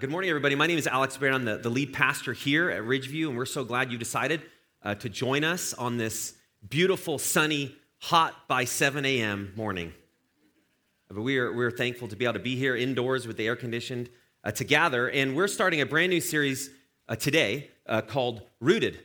Good morning, everybody. My name is Alex Baird. I'm the, the lead pastor here at Ridgeview, and we're so glad you decided uh, to join us on this beautiful, sunny, hot by 7 a.m. morning. But we are, we're thankful to be able to be here indoors with the air conditioned uh, to gather, and we're starting a brand new series uh, today uh, called Rooted.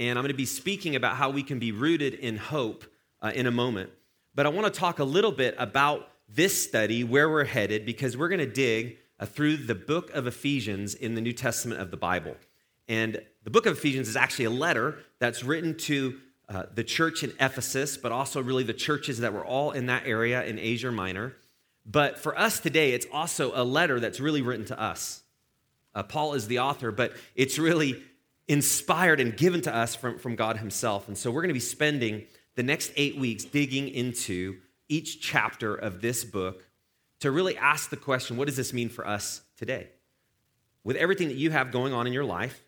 And I'm going to be speaking about how we can be rooted in hope uh, in a moment. But I want to talk a little bit about this study, where we're headed, because we're going to dig uh, through the book of Ephesians in the New Testament of the Bible. And the book of Ephesians is actually a letter that's written to uh, the church in Ephesus, but also really the churches that were all in that area in Asia Minor. But for us today, it's also a letter that's really written to us. Uh, Paul is the author, but it's really inspired and given to us from, from God Himself. And so we're going to be spending the next eight weeks digging into each chapter of this book to really ask the question what does this mean for us today? With everything that you have going on in your life,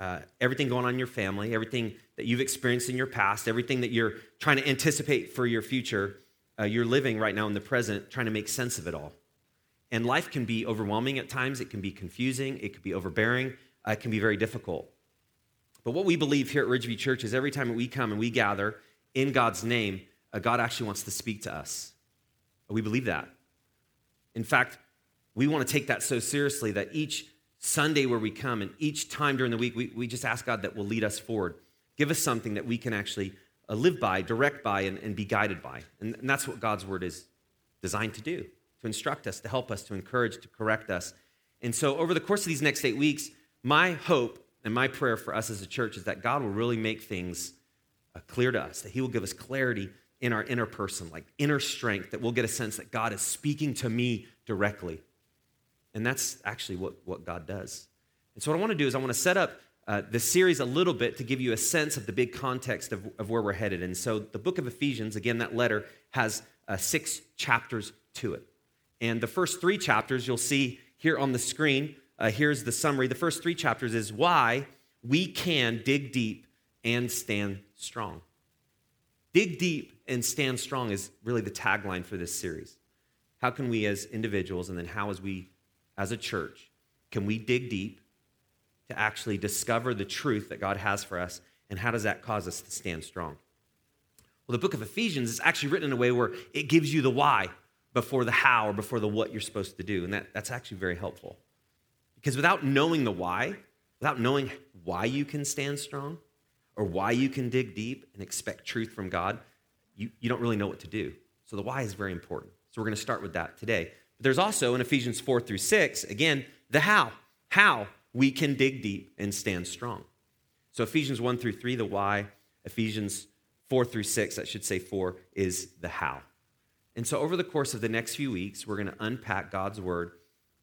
uh, everything going on in your family, everything that you've experienced in your past, everything that you're trying to anticipate for your future, uh, you're living right now in the present, trying to make sense of it all. And life can be overwhelming at times, it can be confusing, it can be overbearing, uh, it can be very difficult. But what we believe here at Ridgeview Church is every time we come and we gather in God's name, uh, God actually wants to speak to us. We believe that. In fact, we want to take that so seriously that each Sunday where we come and each time during the week, we, we just ask God that will lead us forward. Give us something that we can actually uh, live by, direct by, and, and be guided by. And, and that's what God's word is designed to do to instruct us, to help us, to encourage, to correct us. And so, over the course of these next eight weeks, my hope and my prayer for us as a church is that God will really make things uh, clear to us, that He will give us clarity in our inner person, like inner strength, that we'll get a sense that God is speaking to me directly. And that's actually what, what God does. And so, what I want to do is, I want to set up uh, the series a little bit to give you a sense of the big context of, of where we're headed. And so, the book of Ephesians, again, that letter has uh, six chapters to it. And the first three chapters you'll see here on the screen. Uh, here's the summary. The first three chapters is why we can dig deep and stand strong. Dig deep and stand strong is really the tagline for this series. How can we as individuals, and then how as we as a church, can we dig deep to actually discover the truth that God has for us, and how does that cause us to stand strong? Well, the book of Ephesians is actually written in a way where it gives you the why before the how or before the what you're supposed to do. And that, that's actually very helpful. Because without knowing the why, without knowing why you can stand strong, or why you can dig deep and expect truth from God, you, you don't really know what to do. So the why is very important. So we're going to start with that today. But there's also in Ephesians 4 through 6, again, the how. How we can dig deep and stand strong. So Ephesians 1 through 3, the why. Ephesians 4 through 6, I should say 4, is the how. And so over the course of the next few weeks, we're going to unpack God's word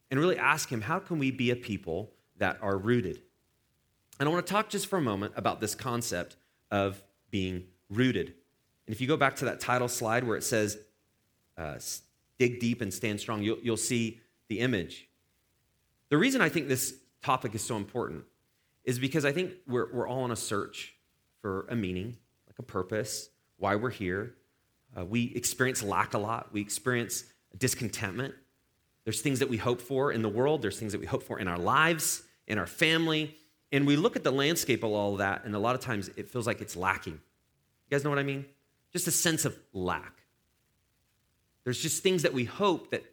and really ask Him, how can we be a people that are rooted? And I want to talk just for a moment about this concept of being rooted. And if you go back to that title slide where it says, uh, dig deep and stand strong, you'll, you'll see the image. The reason I think this topic is so important is because I think we're, we're all on a search for a meaning, like a purpose, why we're here. Uh, we experience lack a lot, we experience discontentment. There's things that we hope for in the world, there's things that we hope for in our lives, in our family. And we look at the landscape of all of that, and a lot of times it feels like it's lacking. You guys know what I mean? Just a sense of lack. There's just things that we hope that,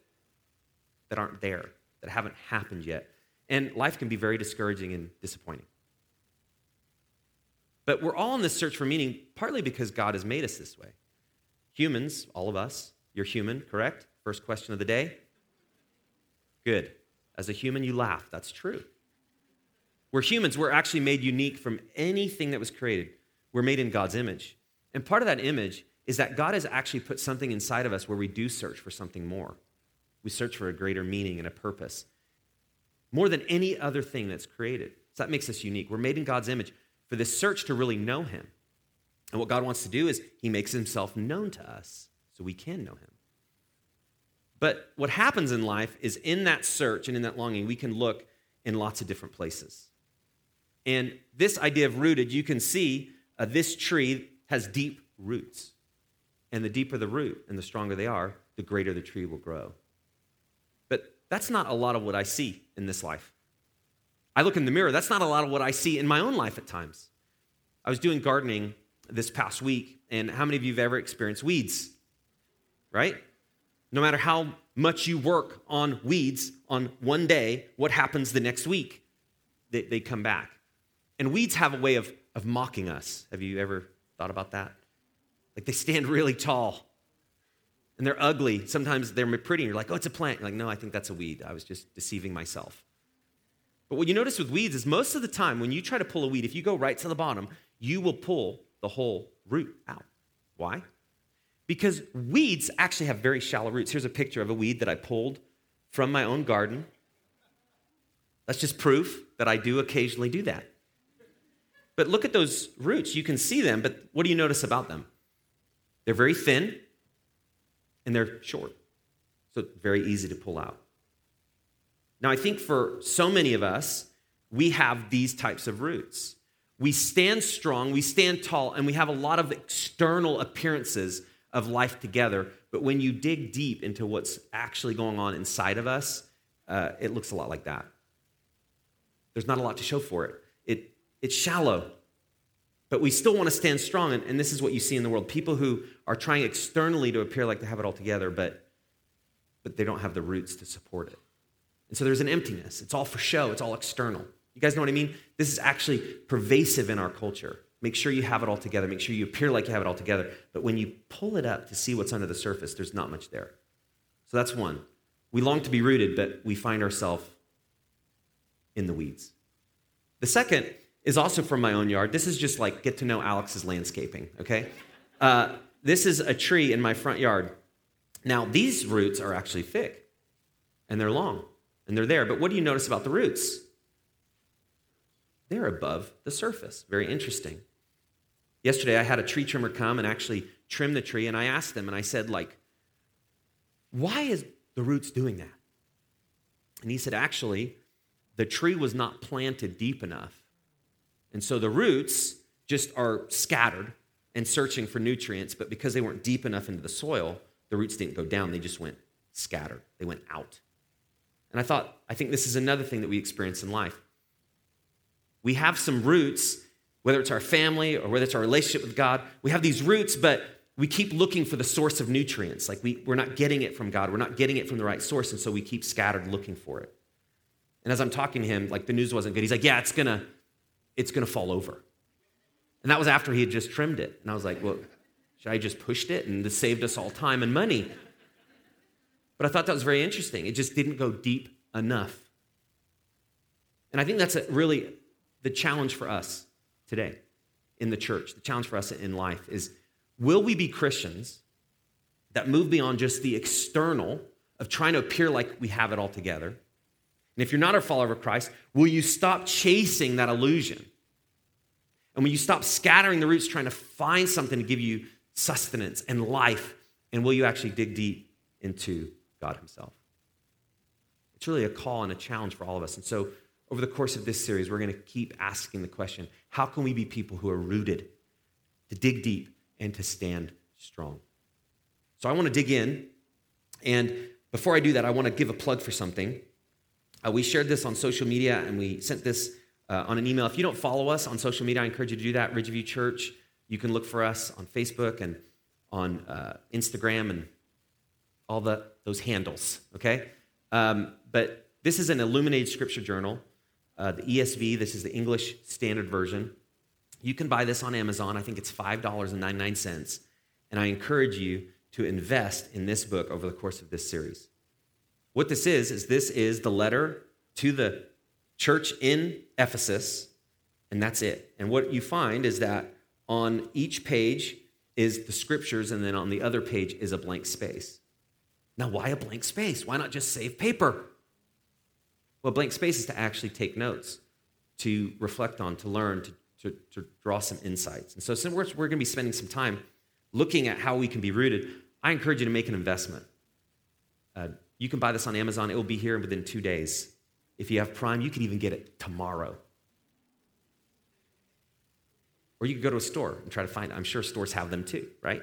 that aren't there, that haven't happened yet. And life can be very discouraging and disappointing. But we're all in this search for meaning partly because God has made us this way. Humans, all of us, you're human, correct? First question of the day. Good. As a human, you laugh. That's true. We're humans. We're actually made unique from anything that was created. We're made in God's image. And part of that image is that God has actually put something inside of us where we do search for something more. We search for a greater meaning and a purpose, more than any other thing that's created. So that makes us unique. We're made in God's image for this search to really know Him. And what God wants to do is He makes Himself known to us so we can know Him. But what happens in life is in that search and in that longing, we can look in lots of different places. And this idea of rooted, you can see uh, this tree has deep roots. And the deeper the root and the stronger they are, the greater the tree will grow. But that's not a lot of what I see in this life. I look in the mirror, that's not a lot of what I see in my own life at times. I was doing gardening this past week, and how many of you have ever experienced weeds? Right? No matter how much you work on weeds on one day, what happens the next week? They, they come back. And weeds have a way of, of mocking us. Have you ever thought about that? Like they stand really tall and they're ugly. Sometimes they're pretty, and you're like, oh, it's a plant. You're like, no, I think that's a weed. I was just deceiving myself. But what you notice with weeds is most of the time when you try to pull a weed, if you go right to the bottom, you will pull the whole root out. Why? Because weeds actually have very shallow roots. Here's a picture of a weed that I pulled from my own garden. That's just proof that I do occasionally do that. But look at those roots. You can see them, but what do you notice about them? They're very thin, and they're short. So very easy to pull out. Now, I think for so many of us, we have these types of roots. We stand strong, we stand tall, and we have a lot of external appearances of life together. But when you dig deep into what's actually going on inside of us, uh, it looks a lot like that. There's not a lot to show for it. It it's shallow, but we still want to stand strong. And, and, this is what you see in the world people who are trying externally to appear like they have it all together, but, but they don't have the roots to support it. And so there's an emptiness. It's all for show, it's all external. You guys know what I mean? This is actually pervasive in our culture. Make sure you have it all together. Make sure you appear like you have it all together. But when you pull it up to see what's under the surface, there's not much there. So that's one. We long to be rooted, but we find ourselves in the weeds. The second is also from my own yard. This is just like get to know Alex's landscaping, okay? Uh, this is a tree in my front yard. Now, these roots are actually thick and they're long and they're there. But what do you notice about the roots? They're above the surface. Very interesting. Yesterday, I had a tree trimmer come and actually trim the tree, and I asked them, and I said, like, why is the roots doing that? And he said, actually, the tree was not planted deep enough and so the roots just are scattered and searching for nutrients, but because they weren't deep enough into the soil, the roots didn't go down, they just went scattered, they went out. And I thought, I think this is another thing that we experience in life. We have some roots, whether it's our family or whether it's our relationship with God, we have these roots, but we keep looking for the source of nutrients. Like we, we're not getting it from God, we're not getting it from the right source, and so we keep scattered looking for it. And as I'm talking to him, like the news wasn't good. He's like, Yeah, it's gonna, it's going to fall over. And that was after he had just trimmed it. And I was like, well, should I just pushed it and this saved us all time and money? But I thought that was very interesting. It just didn't go deep enough. And I think that's really the challenge for us today in the church. The challenge for us in life is will we be Christians that move beyond just the external of trying to appear like we have it all together? And if you're not a follower of Christ, will you stop chasing that illusion? And will you stop scattering the roots trying to find something to give you sustenance and life? And will you actually dig deep into God Himself? It's really a call and a challenge for all of us. And so, over the course of this series, we're going to keep asking the question how can we be people who are rooted, to dig deep, and to stand strong? So, I want to dig in. And before I do that, I want to give a plug for something. Uh, we shared this on social media and we sent this uh, on an email. If you don't follow us on social media, I encourage you to do that. Ridgeview Church. You can look for us on Facebook and on uh, Instagram and all the those handles. Okay, um, but this is an illuminated scripture journal, uh, the ESV. This is the English Standard Version. You can buy this on Amazon. I think it's five dollars and ninety nine cents, and I encourage you to invest in this book over the course of this series. What this is, is this is the letter to the church in Ephesus, and that's it. And what you find is that on each page is the scriptures, and then on the other page is a blank space. Now, why a blank space? Why not just save paper? Well, blank space is to actually take notes, to reflect on, to learn, to, to, to draw some insights. And so, since we're, we're going to be spending some time looking at how we can be rooted, I encourage you to make an investment. Uh, you can buy this on Amazon. It will be here within two days. If you have Prime, you can even get it tomorrow. Or you could go to a store and try to find it. I'm sure stores have them too, right?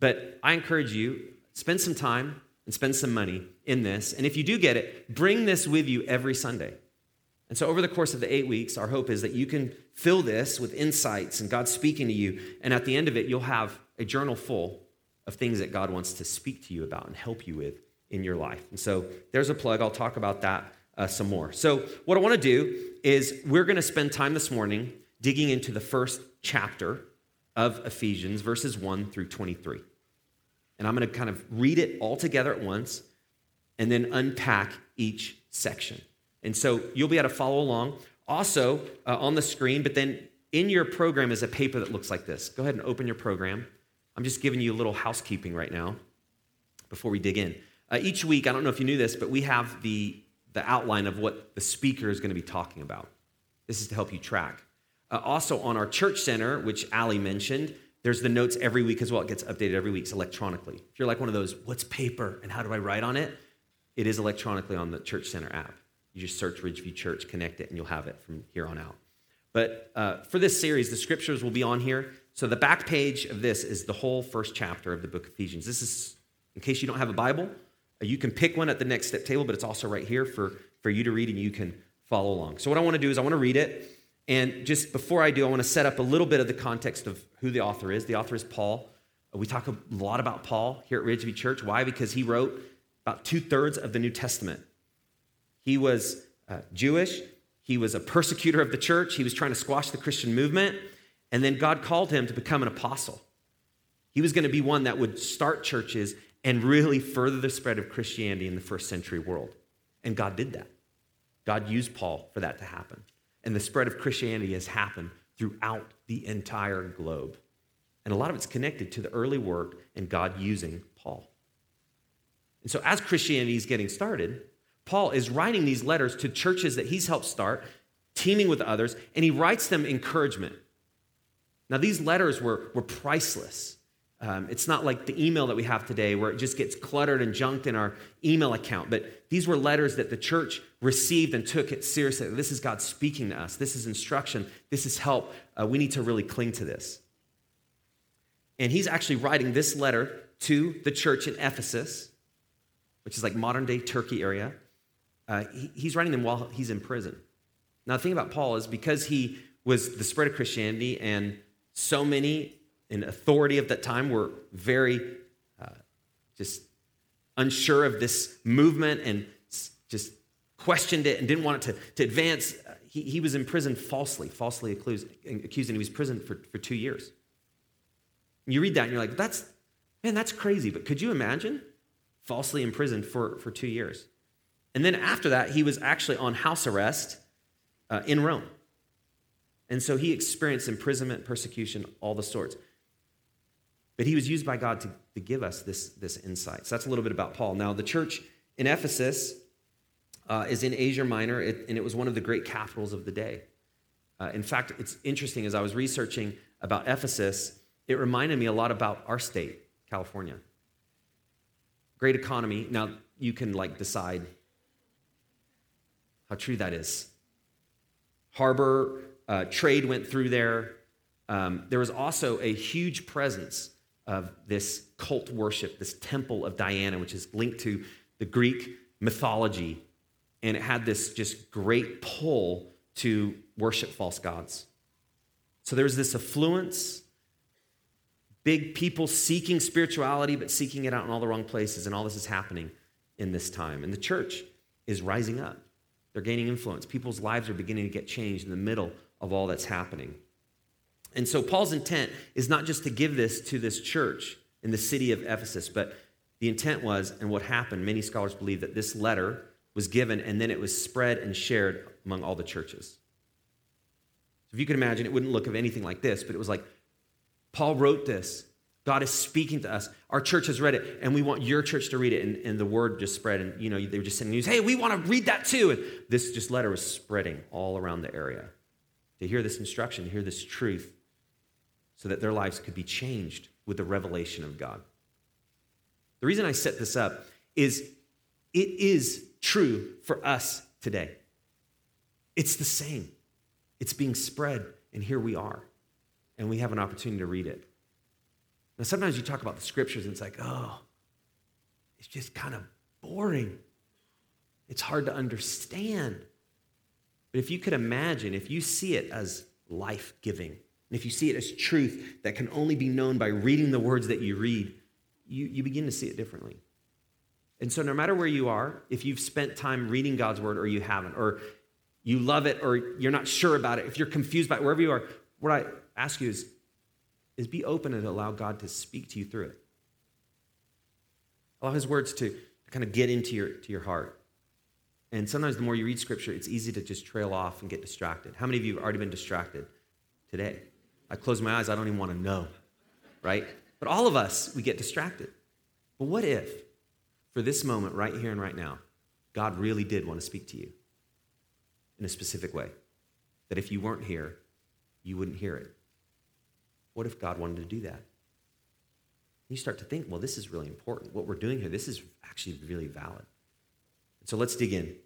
But I encourage you, spend some time and spend some money in this. And if you do get it, bring this with you every Sunday. And so, over the course of the eight weeks, our hope is that you can fill this with insights and God speaking to you. And at the end of it, you'll have a journal full of things that God wants to speak to you about and help you with in your life. And so, there's a plug. I'll talk about that uh, some more. So, what I want to do is we're going to spend time this morning digging into the first chapter of Ephesians, verses 1 through 23. And I'm going to kind of read it all together at once and then unpack each section. And so you'll be able to follow along. Also, uh, on the screen, but then in your program is a paper that looks like this. Go ahead and open your program. I'm just giving you a little housekeeping right now before we dig in. Uh, each week, I don't know if you knew this, but we have the, the outline of what the speaker is going to be talking about. This is to help you track. Uh, also, on our church center, which Ali mentioned, there's the notes every week as well. It gets updated every week electronically. If you're like one of those, what's paper and how do I write on it? It is electronically on the church center app. You just search Ridgeview Church, connect it, and you'll have it from here on out. But uh, for this series, the scriptures will be on here. So the back page of this is the whole first chapter of the book of Ephesians. This is, in case you don't have a Bible, you can pick one at the next step table, but it's also right here for, for you to read and you can follow along. So what I want to do is I want to read it. And just before I do, I want to set up a little bit of the context of who the author is. The author is Paul. We talk a lot about Paul here at Ridgeview Church. Why? Because he wrote about two thirds of the New Testament. He was uh, Jewish. He was a persecutor of the church. He was trying to squash the Christian movement. And then God called him to become an apostle. He was going to be one that would start churches and really further the spread of Christianity in the first century world. And God did that. God used Paul for that to happen. And the spread of Christianity has happened throughout the entire globe. And a lot of it's connected to the early work and God using Paul. And so, as Christianity is getting started, Paul is writing these letters to churches that he's helped start, teaming with others, and he writes them encouragement. Now, these letters were, were priceless. Um, it's not like the email that we have today where it just gets cluttered and junked in our email account, but these were letters that the church received and took it seriously. This is God speaking to us. This is instruction. This is help. Uh, we need to really cling to this. And he's actually writing this letter to the church in Ephesus, which is like modern day Turkey area. Uh, he, he's writing them while he's in prison. Now, the thing about Paul is because he was the spread of Christianity, and so many in authority of that time were very uh, just unsure of this movement and just questioned it and didn't want it to, to advance. He, he was imprisoned falsely, falsely accused, accused, and he was imprisoned for, for two years. You read that and you're like, that's, man, that's crazy. But could you imagine falsely imprisoned for, for two years? And then after that, he was actually on house arrest uh, in Rome. And so he experienced imprisonment, persecution, all the sorts. But he was used by God to, to give us this, this insight. So that's a little bit about Paul. Now, the church in Ephesus uh, is in Asia Minor, it, and it was one of the great capitals of the day. Uh, in fact, it's interesting as I was researching about Ephesus, it reminded me a lot about our state, California. Great economy. Now, you can like decide how true that is. Harbor uh, trade went through there. Um, there was also a huge presence of this cult worship, this temple of Diana, which is linked to the Greek mythology. And it had this just great pull to worship false gods. So there was this affluence, big people seeking spirituality, but seeking it out in all the wrong places. And all this is happening in this time. And the church is rising up. They're gaining influence. People's lives are beginning to get changed in the middle of all that's happening. And so Paul's intent is not just to give this to this church in the city of Ephesus, but the intent was, and what happened, many scholars believe that this letter was given and then it was spread and shared among all the churches. If you can imagine, it wouldn't look of anything like this, but it was like Paul wrote this God is speaking to us. Our church has read it, and we want your church to read it. And, and the word just spread. And, you know, they were just sending news, hey, we want to read that too. And this just letter was spreading all around the area to hear this instruction, to hear this truth, so that their lives could be changed with the revelation of God. The reason I set this up is it is true for us today. It's the same. It's being spread, and here we are. And we have an opportunity to read it. Now, sometimes you talk about the scriptures and it's like, oh, it's just kind of boring. It's hard to understand. But if you could imagine, if you see it as life giving, and if you see it as truth that can only be known by reading the words that you read, you, you begin to see it differently. And so, no matter where you are, if you've spent time reading God's word or you haven't, or you love it or you're not sure about it, if you're confused by it, wherever you are, what I ask you is, is be open and allow God to speak to you through it. Allow his words to, to kind of get into your, to your heart. And sometimes the more you read scripture, it's easy to just trail off and get distracted. How many of you have already been distracted today? I close my eyes, I don't even want to know, right? But all of us, we get distracted. But what if, for this moment, right here and right now, God really did want to speak to you in a specific way? That if you weren't here, you wouldn't hear it. What if God wanted to do that? You start to think, well, this is really important. What we're doing here, this is actually really valid. So let's dig in.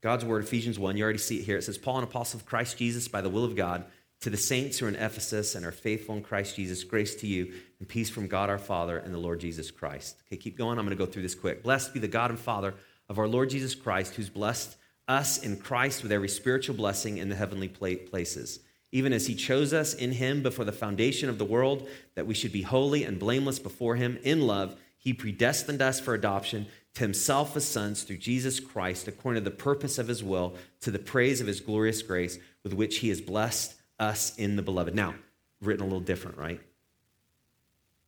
God's word, Ephesians 1, you already see it here. It says, Paul, an apostle of Christ Jesus, by the will of God, to the saints who are in Ephesus and are faithful in Christ Jesus, grace to you and peace from God our Father and the Lord Jesus Christ. Okay, keep going. I'm going to go through this quick. Blessed be the God and Father of our Lord Jesus Christ, who's blessed us in Christ with every spiritual blessing in the heavenly places even as he chose us in him before the foundation of the world, that we should be holy and blameless before him in love. He predestined us for adoption to himself as sons through Jesus Christ, according to the purpose of his will, to the praise of his glorious grace, with which he has blessed us in the beloved. Now, written a little different, right?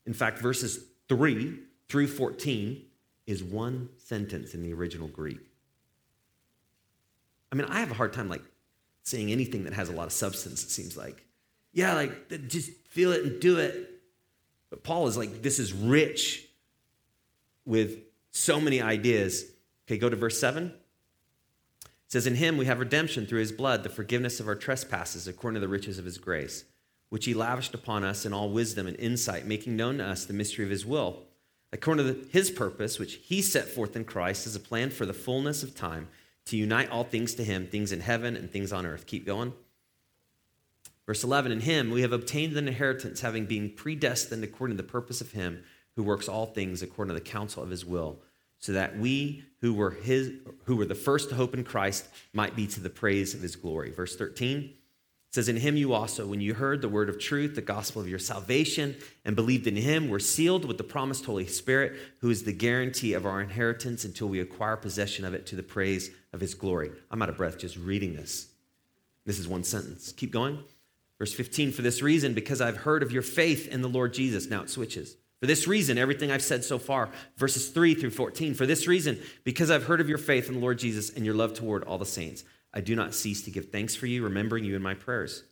In fact, verses 3 through 14 is one sentence in the original Greek. I mean, I have a hard time like saying anything that has a lot of substance, it seems like. Yeah, like just feel it and do it. But Paul is like, this is rich with so many ideas. Okay, go to verse 7. Says, In him we have redemption through his blood, the forgiveness of our trespasses, according to the riches of his grace, which he lavished upon us in all wisdom and insight, making known to us the mystery of his will, according to his purpose, which he set forth in Christ as a plan for the fullness of time to unite all things to him, things in heaven and things on earth. Keep going. Verse 11 In him we have obtained an inheritance, having been predestined according to the purpose of him who works all things according to the counsel of his will, so that we who were his who were the first to hope in Christ might be to the praise of his glory. Verse 13 it says, In him you also, when you heard the word of truth, the gospel of your salvation, and believed in him, were sealed with the promised Holy Spirit, who is the guarantee of our inheritance until we acquire possession of it to the praise of his glory. I'm out of breath just reading this. This is one sentence. Keep going. Verse 15, for this reason, because I've heard of your faith in the Lord Jesus. Now it switches. For this reason, everything I've said so far, verses 3 through 14, for this reason, because I've heard of your faith in the Lord Jesus and your love toward all the saints. I do not cease to give thanks for you, remembering you in my prayers.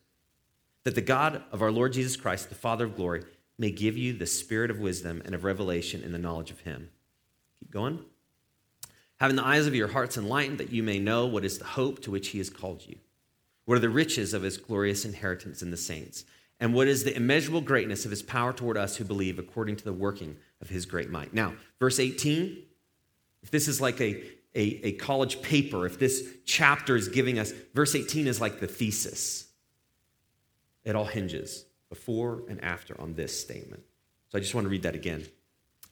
That the God of our Lord Jesus Christ, the Father of glory, may give you the spirit of wisdom and of revelation in the knowledge of him. Keep going. Having the eyes of your hearts enlightened, that you may know what is the hope to which he has called you, what are the riches of his glorious inheritance in the saints, and what is the immeasurable greatness of his power toward us who believe according to the working of his great might. Now, verse 18, if this is like a a, a college paper, if this chapter is giving us, verse 18 is like the thesis. It all hinges before and after on this statement. So I just want to read that again.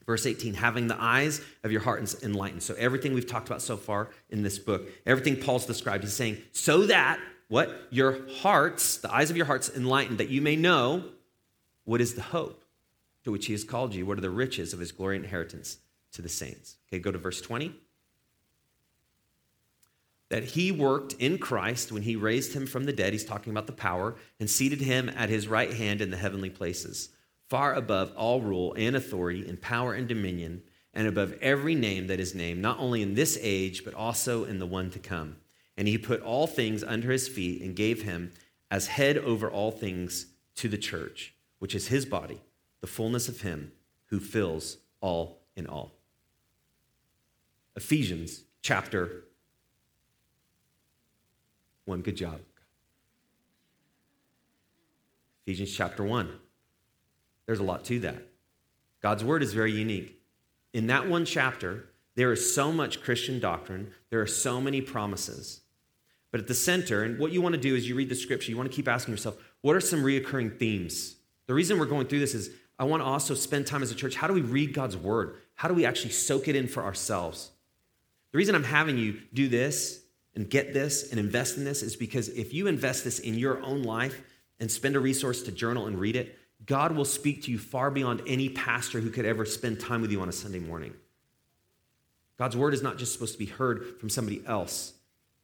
Verse 18, having the eyes of your heart enlightened. So everything we've talked about so far in this book, everything Paul's described, he's saying, so that what? Your hearts, the eyes of your hearts enlightened, that you may know what is the hope to which he has called you, what are the riches of his glory and inheritance to the saints. Okay, go to verse 20 that he worked in Christ when he raised him from the dead. He's talking about the power and seated him at his right hand in the heavenly places, far above all rule and authority and power and dominion, and above every name that is named, not only in this age, but also in the one to come. And he put all things under his feet and gave him as head over all things to the church, which is his body, the fullness of him who fills all in all. Ephesians chapter 1. Good job. Ephesians chapter 1. There's a lot to that. God's word is very unique. In that one chapter, there is so much Christian doctrine, there are so many promises. But at the center, and what you want to do is you read the scripture, you want to keep asking yourself, what are some reoccurring themes? The reason we're going through this is I want to also spend time as a church. How do we read God's word? How do we actually soak it in for ourselves? The reason I'm having you do this and get this and invest in this is because if you invest this in your own life and spend a resource to journal and read it, God will speak to you far beyond any pastor who could ever spend time with you on a Sunday morning. God's word is not just supposed to be heard from somebody else.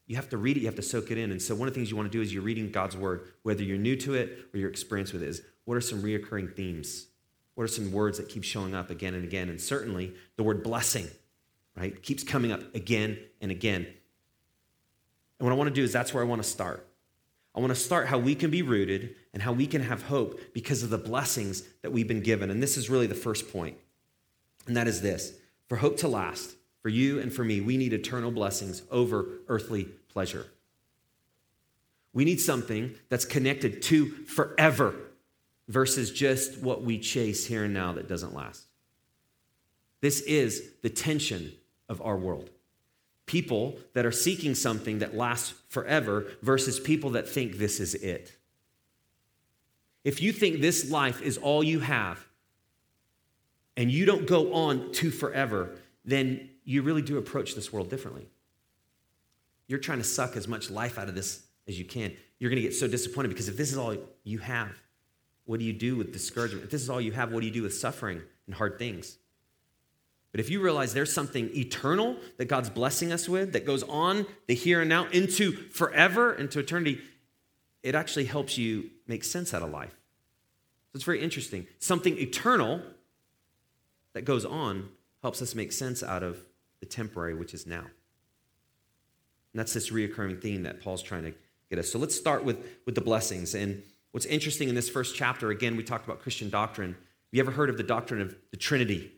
You have to read it, you have to soak it in. And so, one of the things you want to do is you're reading God's word, whether you're new to it or your experience with it, is what are some reoccurring themes? What are some words that keep showing up again and again? And certainly the word blessing, right, keeps coming up again and again. And what I want to do is that's where I want to start. I want to start how we can be rooted and how we can have hope because of the blessings that we've been given. And this is really the first point, and that is this for hope to last, for you and for me, we need eternal blessings over earthly pleasure. We need something that's connected to forever versus just what we chase here and now that doesn't last. This is the tension of our world. People that are seeking something that lasts forever versus people that think this is it. If you think this life is all you have and you don't go on to forever, then you really do approach this world differently. You're trying to suck as much life out of this as you can. You're going to get so disappointed because if this is all you have, what do you do with discouragement? If this is all you have, what do you do with suffering and hard things? But if you realize there's something eternal that God's blessing us with that goes on the here and now into forever, into eternity, it actually helps you make sense out of life. So it's very interesting. Something eternal that goes on helps us make sense out of the temporary, which is now. And that's this reoccurring theme that Paul's trying to get us. So let's start with, with the blessings. And what's interesting in this first chapter, again, we talked about Christian doctrine. Have you ever heard of the doctrine of the Trinity?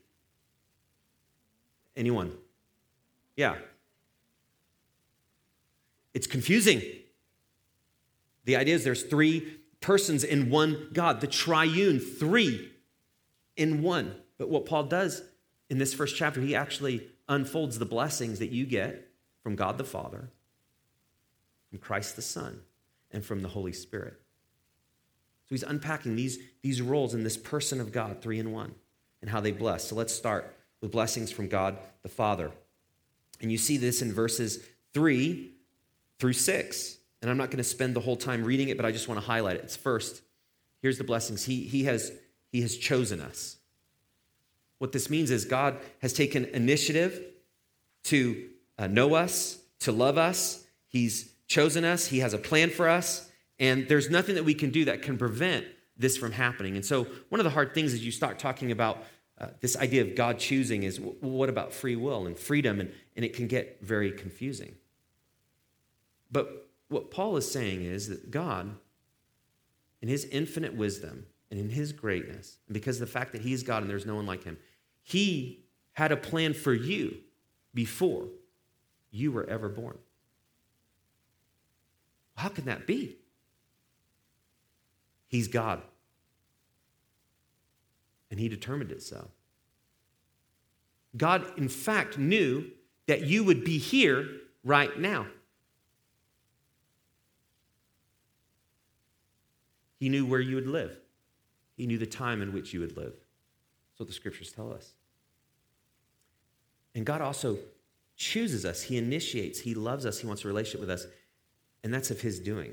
Anyone? Yeah. It's confusing. The idea is there's three persons in one God, the triune, three in one. But what Paul does in this first chapter, he actually unfolds the blessings that you get from God the Father, from Christ the Son, and from the Holy Spirit. So he's unpacking these, these roles in this person of God, three in one, and how they bless. So let's start with blessings from God the Father. And you see this in verses three through six. And I'm not going to spend the whole time reading it, but I just want to highlight it. It's first, here's the blessings. He, he, has, he has chosen us. What this means is God has taken initiative to uh, know us, to love us. He's chosen us, He has a plan for us, and there's nothing that we can do that can prevent this from happening. And so, one of the hard things as you start talking about uh, this idea of God choosing is what about free will and freedom? And, and it can get very confusing. But what Paul is saying is that God, in his infinite wisdom and in his greatness, and because of the fact that he's God and there's no one like him, he had a plan for you before you were ever born. How can that be? He's God. And he determined it so. God, in fact, knew that you would be here right now. He knew where you would live. He knew the time in which you would live. That's what the scriptures tell us. And God also chooses us, He initiates, He loves us, He wants a relationship with us, and that's of His doing.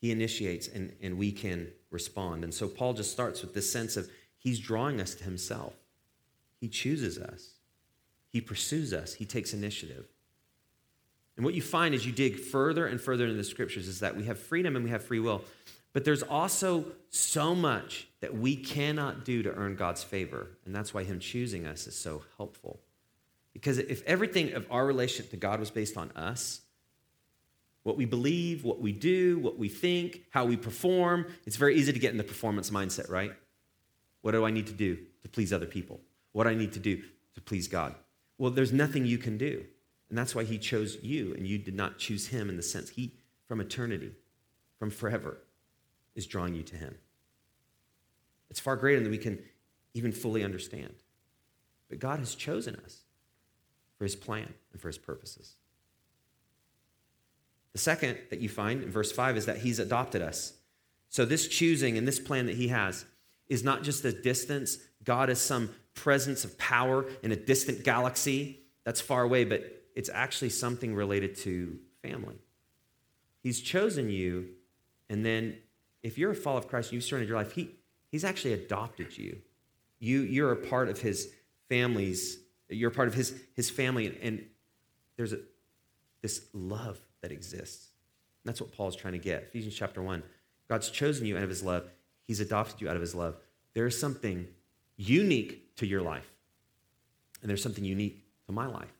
He initiates, and, and we can respond. And so Paul just starts with this sense of He's drawing us to Himself. He chooses us, He pursues us, He takes initiative. And what you find as you dig further and further into the scriptures is that we have freedom and we have free will. But there's also so much that we cannot do to earn God's favor. And that's why Him choosing us is so helpful. Because if everything of our relationship to God was based on us, what we believe, what we do, what we think, how we perform, it's very easy to get in the performance mindset, right? What do I need to do to please other people? What do I need to do to please God? Well, there's nothing you can do. And that's why He chose you, and you did not choose Him in the sense He, from eternity, from forever, is drawing you to Him. It's far greater than we can even fully understand. But God has chosen us for His plan and for His purposes. The second that you find in verse 5 is that He's adopted us. So, this choosing and this plan that He has is not just a distance. God is some presence of power in a distant galaxy that's far away, but it's actually something related to family. He's chosen you, and then if you're a follower of Christ, you've surrendered your life, he, He's actually adopted you. you. You're a part of His family's, you're a part of His, his family, and there's a, this love that exists. And that's what Paul's trying to get. Ephesians chapter 1. God's chosen you out of His love, He's adopted you out of His love. There is something unique to your life, and there's something unique to my life.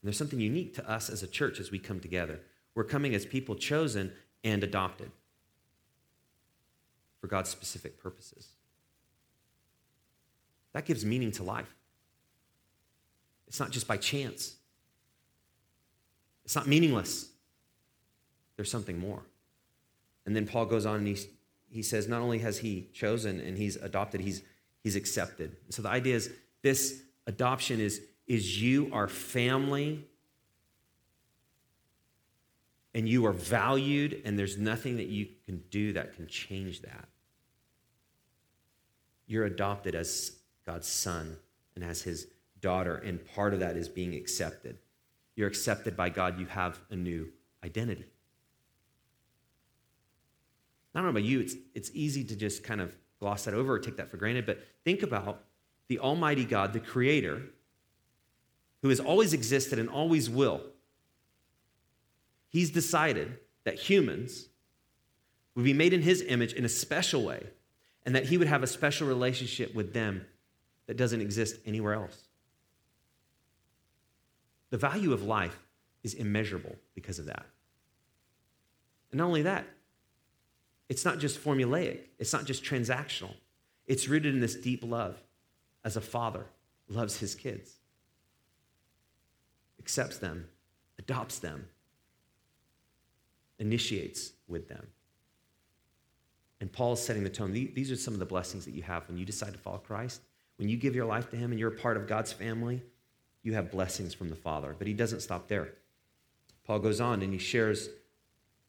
And there's something unique to us as a church as we come together. We're coming as people chosen and adopted for God's specific purposes. That gives meaning to life. It's not just by chance, it's not meaningless. There's something more. And then Paul goes on and he, he says, not only has he chosen and he's adopted, he's, he's accepted. So the idea is this adoption is, is you are family and you are valued, and there's nothing that you can do that can change that. You're adopted as God's son and as his daughter, and part of that is being accepted. You're accepted by God, you have a new identity. I don't know about you, it's, it's easy to just kind of gloss that over or take that for granted, but think about the Almighty God, the Creator, who has always existed and always will he's decided that humans would be made in his image in a special way and that he would have a special relationship with them that doesn't exist anywhere else. The value of life is immeasurable because of that. And not only that, it's not just formulaic, it's not just transactional. It's rooted in this deep love as a father loves his kids, accepts them, adopts them, initiates with them. And Paul is setting the tone. These are some of the blessings that you have when you decide to follow Christ. When you give your life to Him and you're a part of God's family, you have blessings from the Father. But He doesn't stop there. Paul goes on and he shares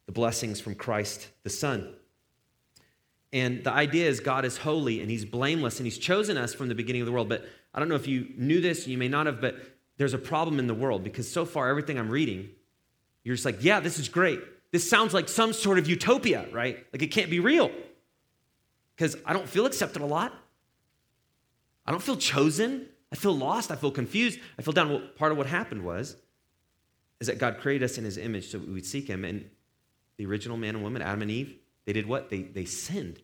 the blessings from Christ the Son. And the idea is God is holy and He's blameless and He's chosen us from the beginning of the world. But I don't know if you knew this, you may not have, but there's a problem in the world because so far, everything I'm reading, you're just like, yeah, this is great this sounds like some sort of utopia, right? Like it can't be real. Because I don't feel accepted a lot. I don't feel chosen. I feel lost. I feel confused. I feel down. Well, part of what happened was is that God created us in his image so we would seek him. And the original man and woman, Adam and Eve, they did what? They, they sinned.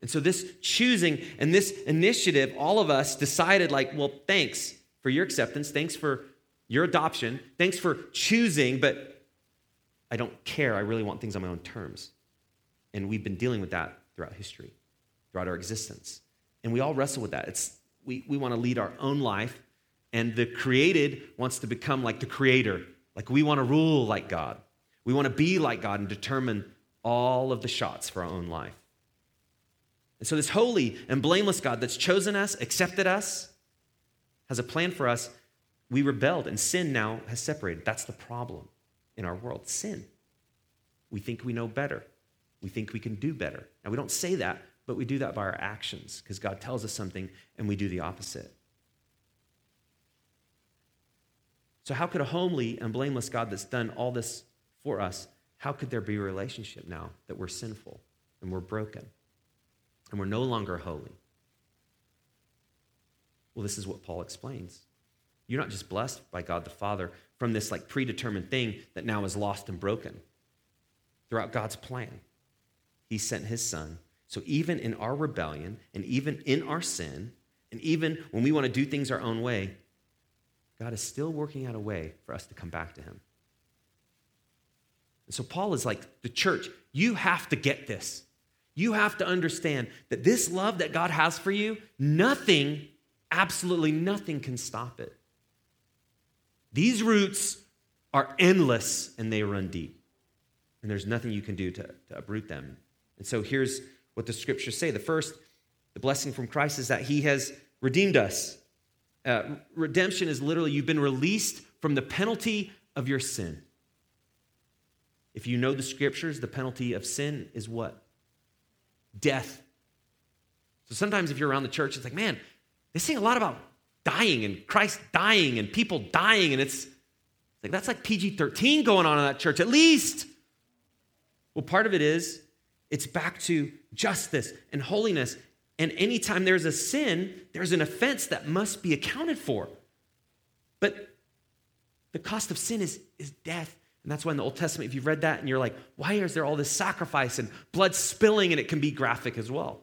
And so this choosing and this initiative, all of us decided, like, well, thanks for your acceptance. Thanks for your adoption. Thanks for choosing, but I don't care. I really want things on my own terms. And we've been dealing with that throughout history, throughout our existence. And we all wrestle with that. It's, we, we want to lead our own life, and the created wants to become like the creator. Like we want to rule like God. We want to be like God and determine all of the shots for our own life. And so, this holy and blameless God that's chosen us, accepted us, has a plan for us. We rebelled, and sin now has separated. That's the problem in our world sin. We think we know better. We think we can do better. Now, we don't say that, but we do that by our actions because God tells us something and we do the opposite. So, how could a homely and blameless God that's done all this for us, how could there be a relationship now that we're sinful and we're broken and we're no longer holy? Well, this is what Paul explains. You're not just blessed by God the Father from this like predetermined thing that now is lost and broken. Throughout God's plan, He sent His Son. So even in our rebellion and even in our sin, and even when we want to do things our own way, God is still working out a way for us to come back to Him. And so Paul is like, the church, you have to get this. You have to understand that this love that God has for you, nothing, absolutely nothing can stop it. These roots are endless and they run deep. And there's nothing you can do to, to uproot them. And so here's what the scriptures say. The first, the blessing from Christ is that he has redeemed us. Uh, redemption is literally you've been released from the penalty of your sin. If you know the scriptures, the penalty of sin is what? Death. So sometimes if you're around the church, it's like, man, they sing a lot about dying and Christ dying and people dying. And it's like, that's like PG 13 going on in that church, at least. Well, part of it is it's back to justice and holiness. And anytime there's a sin, there's an offense that must be accounted for. But the cost of sin is, is death. And that's why in the Old Testament, if you've read that and you're like, why is there all this sacrifice and blood spilling? And it can be graphic as well.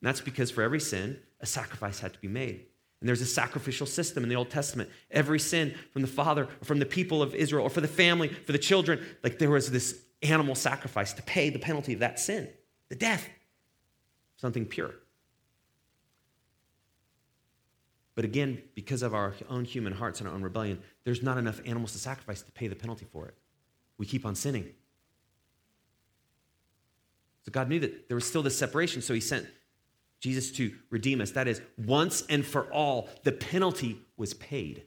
And that's because for every sin, a sacrifice had to be made. And there's a sacrificial system in the Old Testament. Every sin from the father, from the people of Israel, or for the family, for the children, like there was this animal sacrifice to pay the penalty of that sin, the death, something pure. But again, because of our own human hearts and our own rebellion, there's not enough animals to sacrifice to pay the penalty for it. We keep on sinning. So God knew that there was still this separation, so He sent Jesus to redeem us. That is, once and for all, the penalty was paid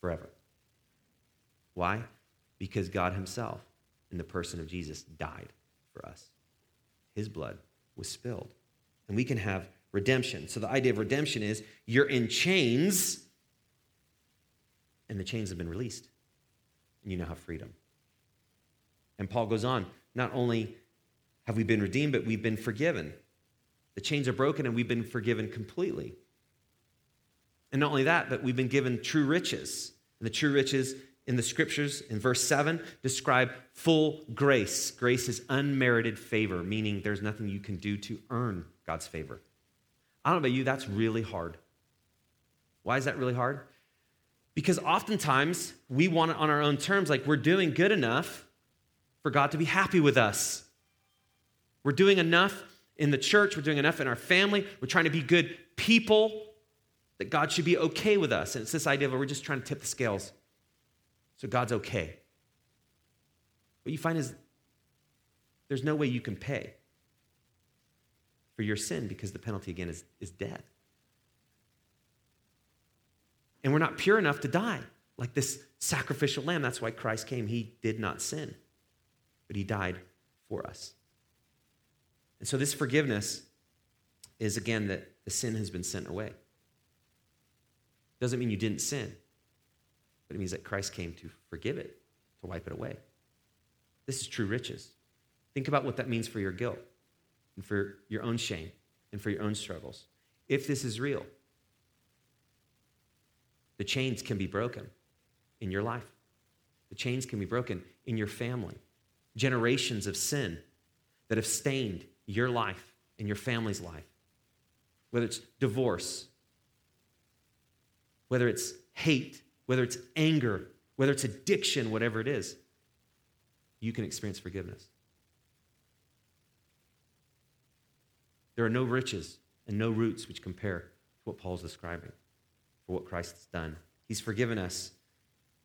forever. Why? Because God Himself, in the person of Jesus, died for us. His blood was spilled. And we can have redemption. So the idea of redemption is you're in chains, and the chains have been released, and you now have freedom. And Paul goes on not only have we been redeemed, but we've been forgiven. The chains are broken, and we've been forgiven completely. And not only that, but we've been given true riches. And the true riches in the scriptures in verse 7 describe full grace. Grace is unmerited favor, meaning there's nothing you can do to earn God's favor. I don't know about you, that's really hard. Why is that really hard? Because oftentimes we want it on our own terms, like we're doing good enough for God to be happy with us. We're doing enough in the church, we're doing enough in our family, we're trying to be good people that God should be okay with us. And it's this idea of we're just trying to tip the scales so God's okay. What you find is there's no way you can pay for your sin because the penalty, again, is, is death. And we're not pure enough to die like this sacrificial lamb. That's why Christ came. He did not sin, but he died for us. And so this forgiveness is, again, that the sin has been sent away. Doesn't mean you didn't sin, but it means that Christ came to forgive it, to wipe it away. This is true riches. Think about what that means for your guilt and for your own shame and for your own struggles. If this is real, the chains can be broken in your life. The chains can be broken in your family. Generations of sin that have stained your life and your family's life. Whether it's divorce, whether it's hate, whether it's anger, whether it's addiction, whatever it is, you can experience forgiveness. There are no riches and no roots which compare to what Paul's describing for what Christ has done. He's forgiven us,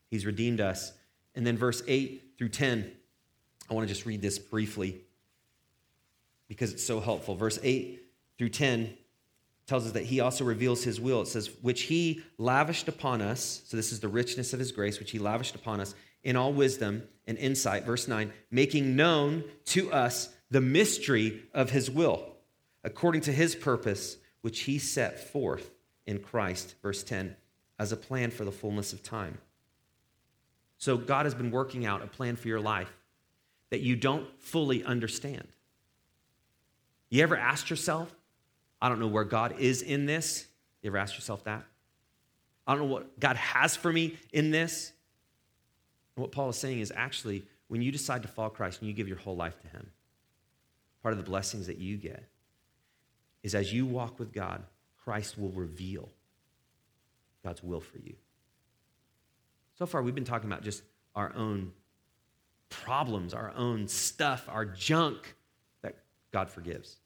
He's redeemed us. And then verse 8 through 10, I want to just read this briefly because it's so helpful. Verse 8 through 10 tells us that he also reveals his will. It says, which he lavished upon us. So this is the richness of his grace, which he lavished upon us in all wisdom and insight. Verse 9, making known to us the mystery of his will according to his purpose, which he set forth in Christ, verse 10, as a plan for the fullness of time. So God has been working out a plan for your life that you don't fully understand. You ever asked yourself, I don't know where God is in this? You ever asked yourself that? I don't know what God has for me in this. And what Paul is saying is actually, when you decide to follow Christ and you give your whole life to Him, part of the blessings that you get is as you walk with God, Christ will reveal God's will for you. So far, we've been talking about just our own problems, our own stuff, our junk that God forgives.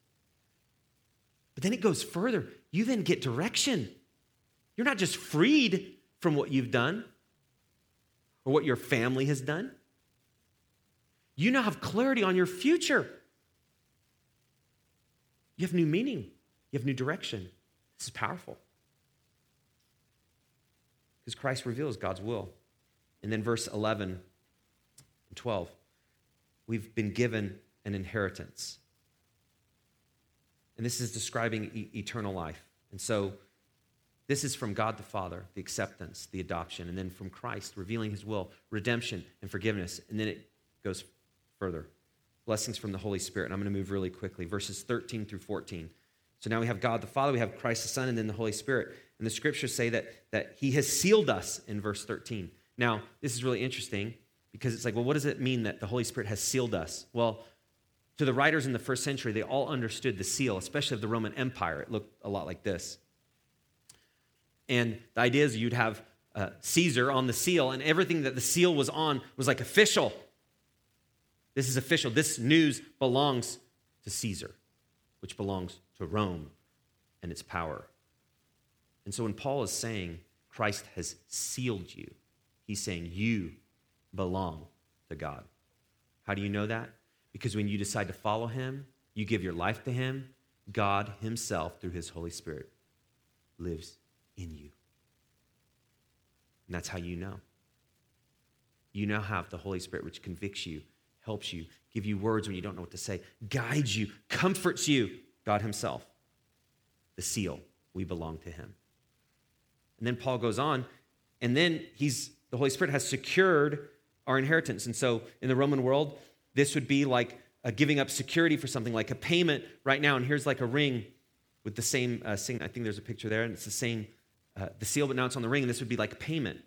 But then it goes further. You then get direction. You're not just freed from what you've done or what your family has done. You now have clarity on your future. You have new meaning, you have new direction. This is powerful. Because Christ reveals God's will. And then verse 11 and 12 we've been given an inheritance. And this is describing e- eternal life. And so This is from God the Father, the acceptance, the adoption, and then from Christ, revealing his will, redemption, and forgiveness. And then it goes further. Blessings from the Holy Spirit. And I'm going to move really quickly. Verses 13 through 14. So now we have God the Father, we have Christ the Son, and then the Holy Spirit. And the scriptures say that, that he has sealed us in verse 13. Now, this is really interesting because it's like, well, what does it mean that the Holy Spirit has sealed us? Well, to the writers in the first century, they all understood the seal, especially of the Roman Empire. It looked a lot like this. And the idea is you'd have uh, Caesar on the seal, and everything that the seal was on was like official. This is official. This news belongs to Caesar, which belongs to Rome and its power. And so when Paul is saying Christ has sealed you, he's saying you belong to God. How do you know that? Because when you decide to follow him, you give your life to him, God himself, through his Holy Spirit, lives in you. And that's how you know. You now have the Holy Spirit, which convicts you, helps you, give you words when you don't know what to say, guides you, comforts you, God Himself. The seal, we belong to Him. And then Paul goes on, and then he's the Holy Spirit has secured our inheritance. And so in the Roman world, this would be like giving up security for something, like a payment right now. And here's like a ring with the same uh. I think there's a picture there, and it's the same uh, the seal, but now it's on the ring, and this would be like payment.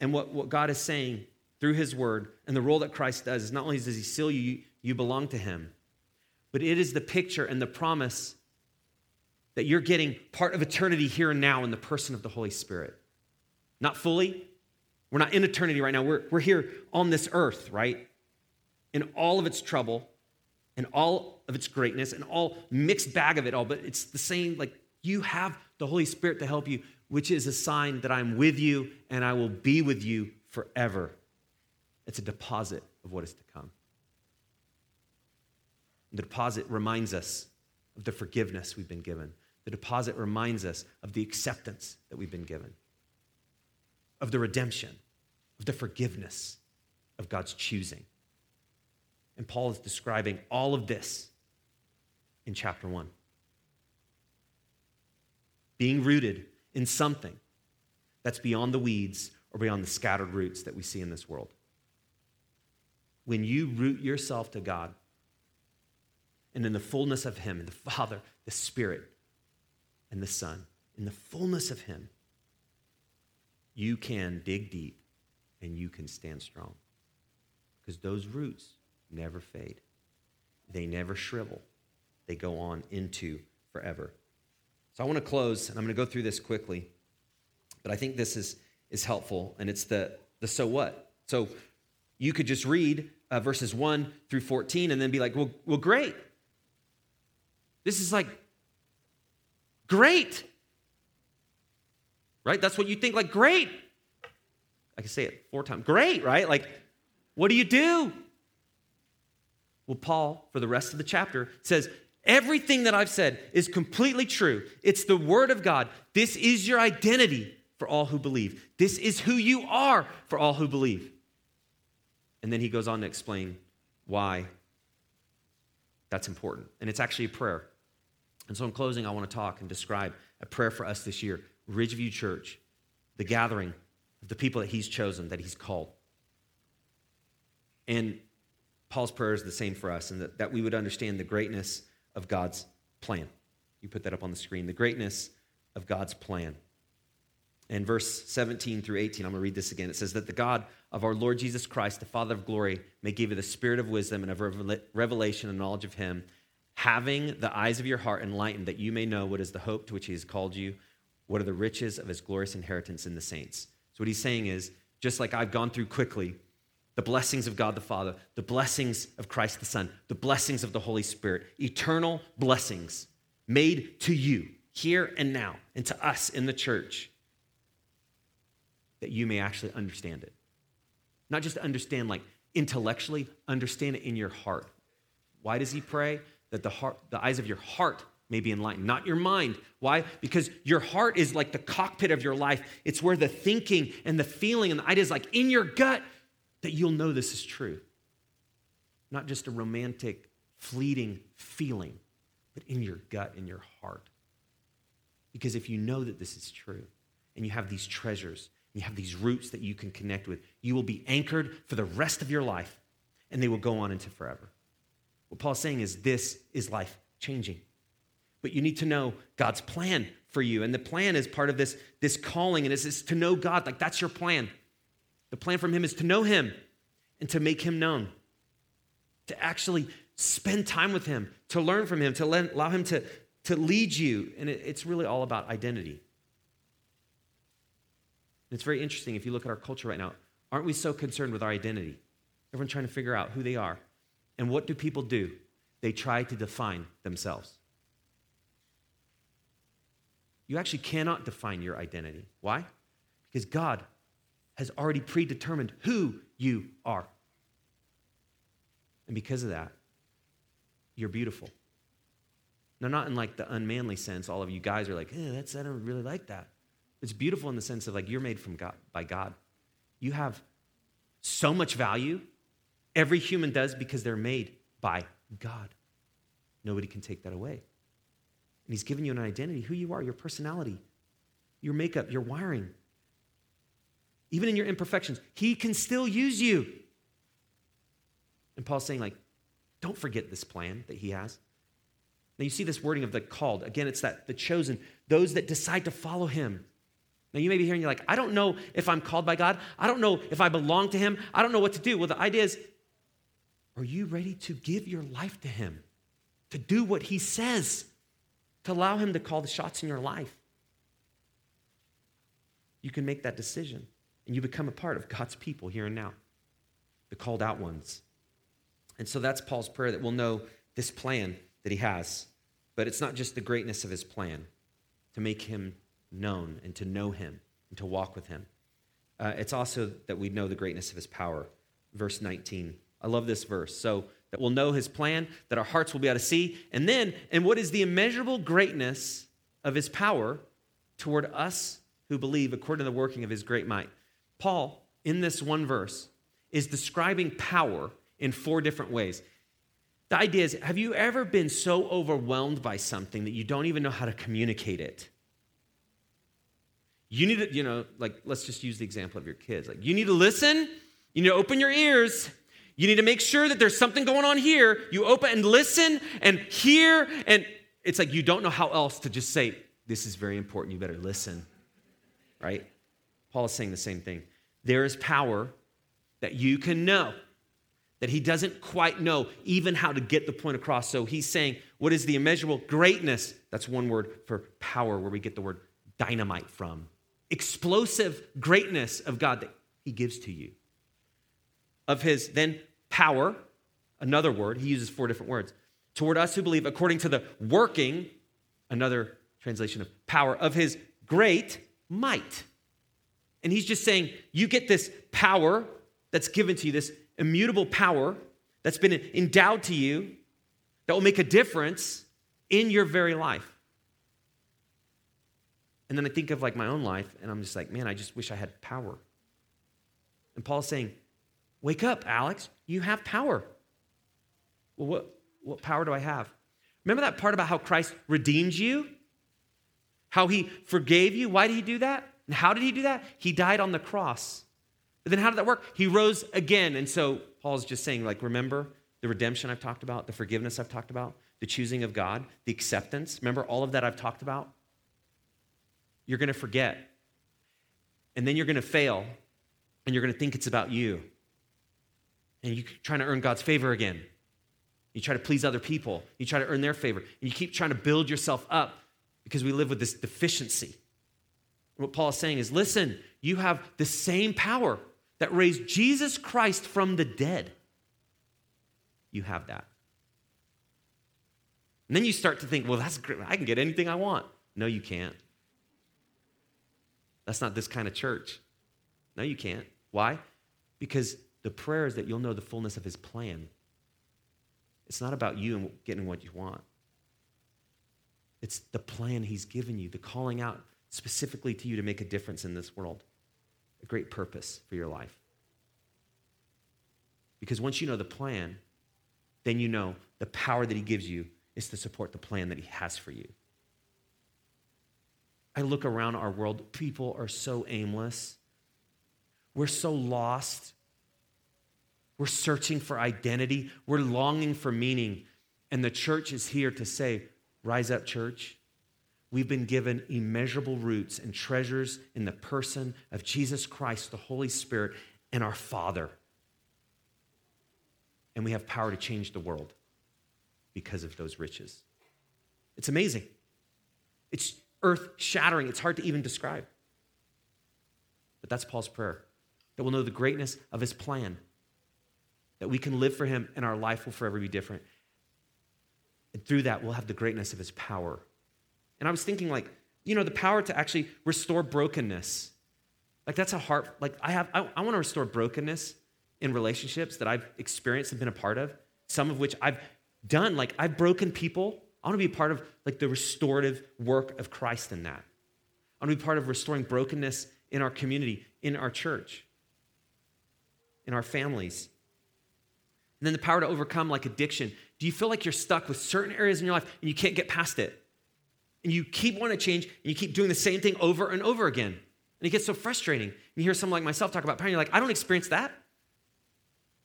And what, what God is saying through his word and the role that Christ does is not only does he seal you, you belong to him, but it is the picture and the promise that you're getting part of eternity here and now in the person of the Holy Spirit. Not fully. We're not in eternity right now. We're, we're here on this earth, right? In all of its trouble and all of its greatness and all mixed bag of it all, but it's the same, like you have the Holy Spirit to help you which is a sign that I'm with you and I will be with you forever. It's a deposit of what is to come. The deposit reminds us of the forgiveness we've been given. The deposit reminds us of the acceptance that we've been given, of the redemption, of the forgiveness of God's choosing. And Paul is describing all of this in chapter 1. Being rooted in something that's beyond the weeds or beyond the scattered roots that we see in this world. When you root yourself to God and in the fullness of Him, the Father, the Spirit, and the Son, in the fullness of Him, you can dig deep and you can stand strong. Because those roots never fade, they never shrivel, they go on into forever. So I want to close, and I'm going to go through this quickly, but I think this is, is helpful, and it's the, the so what. So you could just read uh, verses 1 through 14 and then be like, well, well, great. This is like great. Right? That's what you think, like, great. I can say it four times. Great, right? Like, what do you do? Well, Paul, for the rest of the chapter, says, Everything that I've said is completely true. It's the Word of God. This is your identity for all who believe. This is who you are for all who believe. And then he goes on to explain why that's important. And it's actually a prayer. And so, in closing, I want to talk and describe a prayer for us this year Ridgeview Church, the gathering of the people that he's chosen, that he's called. And Paul's prayer is the same for us, and that, that we would understand the greatness of God's plan. You put that up on the screen. The greatness of God's plan. In verse 17 through 18, I'm going to read this again. It says that the God of our Lord Jesus Christ, the Father of glory, may give you the spirit of wisdom and of revelation and knowledge of him, having the eyes of your heart enlightened, that you may know what is the hope to which he has called you, what are the riches of his glorious inheritance in the saints. So, what he's saying is, just like I've gone through quickly, the blessings of God the Father, the blessings of Christ the Son, the blessings of the Holy Spirit, eternal blessings made to you here and now, and to us in the church, that you may actually understand it. Not just understand like intellectually, understand it in your heart. Why does he pray? That the heart, the eyes of your heart may be enlightened, not your mind. Why? Because your heart is like the cockpit of your life. It's where the thinking and the feeling and the ideas, like in your gut, that you'll know this is true. Not just a romantic, fleeting feeling, but in your gut, in your heart. Because if you know that this is true and you have these treasures, you have these roots that you can connect with, you will be anchored for the rest of your life and they will go on into forever. What Paul's saying is this is life changing. But you need to know God's plan for you. And the plan is part of this, this calling, and it's, to know God. Like that's your plan. The plan from Him is to know Him and to make Him known, to actually spend time with Him, to learn from Him, to let, allow Him to, to lead you. And it, it's really all about identity. And it's very interesting if you look at our culture right now. Aren't we so concerned with our identity? Everyone trying to figure out who they are. And what do people do? They try to define themselves. You actually cannot define your identity. Why? Because God has already predetermined who you are. And because of that, you're beautiful. Now, not in like the unmanly sense, all of you guys are like, eh, that's, I don't really like that. It's beautiful in the sense of like you're made from God by God. You have so much value. Every human does because they're made by God. Nobody can take that away. And He's given you an identity, who you are, your personality, your makeup, your wiring. Even in your imperfections, He can still use you. And Paul's saying, like, don't forget this plan that He has. Now you see this wording of the called. Again, it's that the chosen, those that decide to follow Him. Now you may be hearing, you're like, I don't know if I'm called by God. I don't know if I belong to Him. I don't know what to do. Well, the idea is, are you ready to give your life to Him? To do what He says? to allow Him to call the shots in your life. You can make that decision and you become a part of God's people here and now, the called out ones. And so that's Paul's prayer that we'll know this plan that he has. But it's not just the greatness of his plan to make him known and to know him and to walk with him. Uh, it's also that we know the greatness of his power. Verse 19. I love this verse. So, that we'll know his plan, that our hearts will be able to see. And then, and what is the immeasurable greatness of his power toward us who believe according to the working of his great might? Paul, in this one verse, is describing power in four different ways. The idea is have you ever been so overwhelmed by something that you don't even know how to communicate it? You need to, you know, like, let's just use the example of your kids. Like, you need to listen, you need to open your ears, you need to make sure that there's something going on here. You open and listen and hear, and it's like you don't know how else to just say, This is very important. You better listen. Right? Paul is saying the same thing. There is power that you can know that he doesn't quite know even how to get the point across. So he's saying, What is the immeasurable greatness? That's one word for power, where we get the word dynamite from. Explosive greatness of God that he gives to you of his then power, another word, he uses four different words, toward us who believe according to the working, another translation of power, of his great might. And he's just saying, you get this power that's given to you, this immutable power that's been endowed to you that will make a difference in your very life. And then I think of like my own life, and I'm just like, man, I just wish I had power. And Paul's saying, Wake up, Alex. You have power. Well, what, what power do I have? Remember that part about how Christ redeemed you? How he forgave you? Why did he do that? And how did he do that? He died on the cross. But then how did that work? He rose again. And so Paul's just saying, like, remember the redemption I've talked about, the forgiveness I've talked about, the choosing of God, the acceptance. Remember all of that I've talked about? You're going to forget. And then you're going to fail. And you're going to think it's about you and you're trying to earn God's favor again. You try to please other people, you try to earn their favor, and you keep trying to build yourself up because we live with this deficiency. What Paul is saying is listen, you have the same power that raised Jesus Christ from the dead. You have that. And then you start to think, well, that's great. I can get anything I want. No, you can't. That's not this kind of church. No, you can't. Why? Because the prayer is that you'll know the fullness of his plan. It's not about you and getting what you want. It's the plan he's given you, the calling out specifically to you to make a difference in this world, a great purpose for your life. Because once you know the plan, then you know the power that he gives you is to support the plan that he has for you. I look around our world, people are so aimless. We're so lost. We're searching for identity. We're longing for meaning. And the church is here to say, Rise up, church. We've been given immeasurable roots and treasures in the person of Jesus Christ, the Holy Spirit, and our Father. And we have power to change the world because of those riches. It's amazing. It's earth shattering. It's hard to even describe. But that's Paul's prayer that we'll know the greatness of his plan, that we can live for him and our life will forever be different. And through that, we'll have the greatness of his power. And I was thinking, like, you know, the power to actually restore brokenness. Like, that's a heart, like, I have, I, I want to restore brokenness in relationships that I've experienced and been a part of, some of which I've done. Like, I've broken people. I want to be a part of, like, the restorative work of Christ in that. I want to be part of restoring brokenness in our community, in our church, in our families. And then the power to overcome, like, addiction. Do you feel like you're stuck with certain areas in your life and you can't get past it? And you keep wanting to change and you keep doing the same thing over and over again. And it gets so frustrating. And You hear someone like myself talk about power, and you're like, I don't experience that.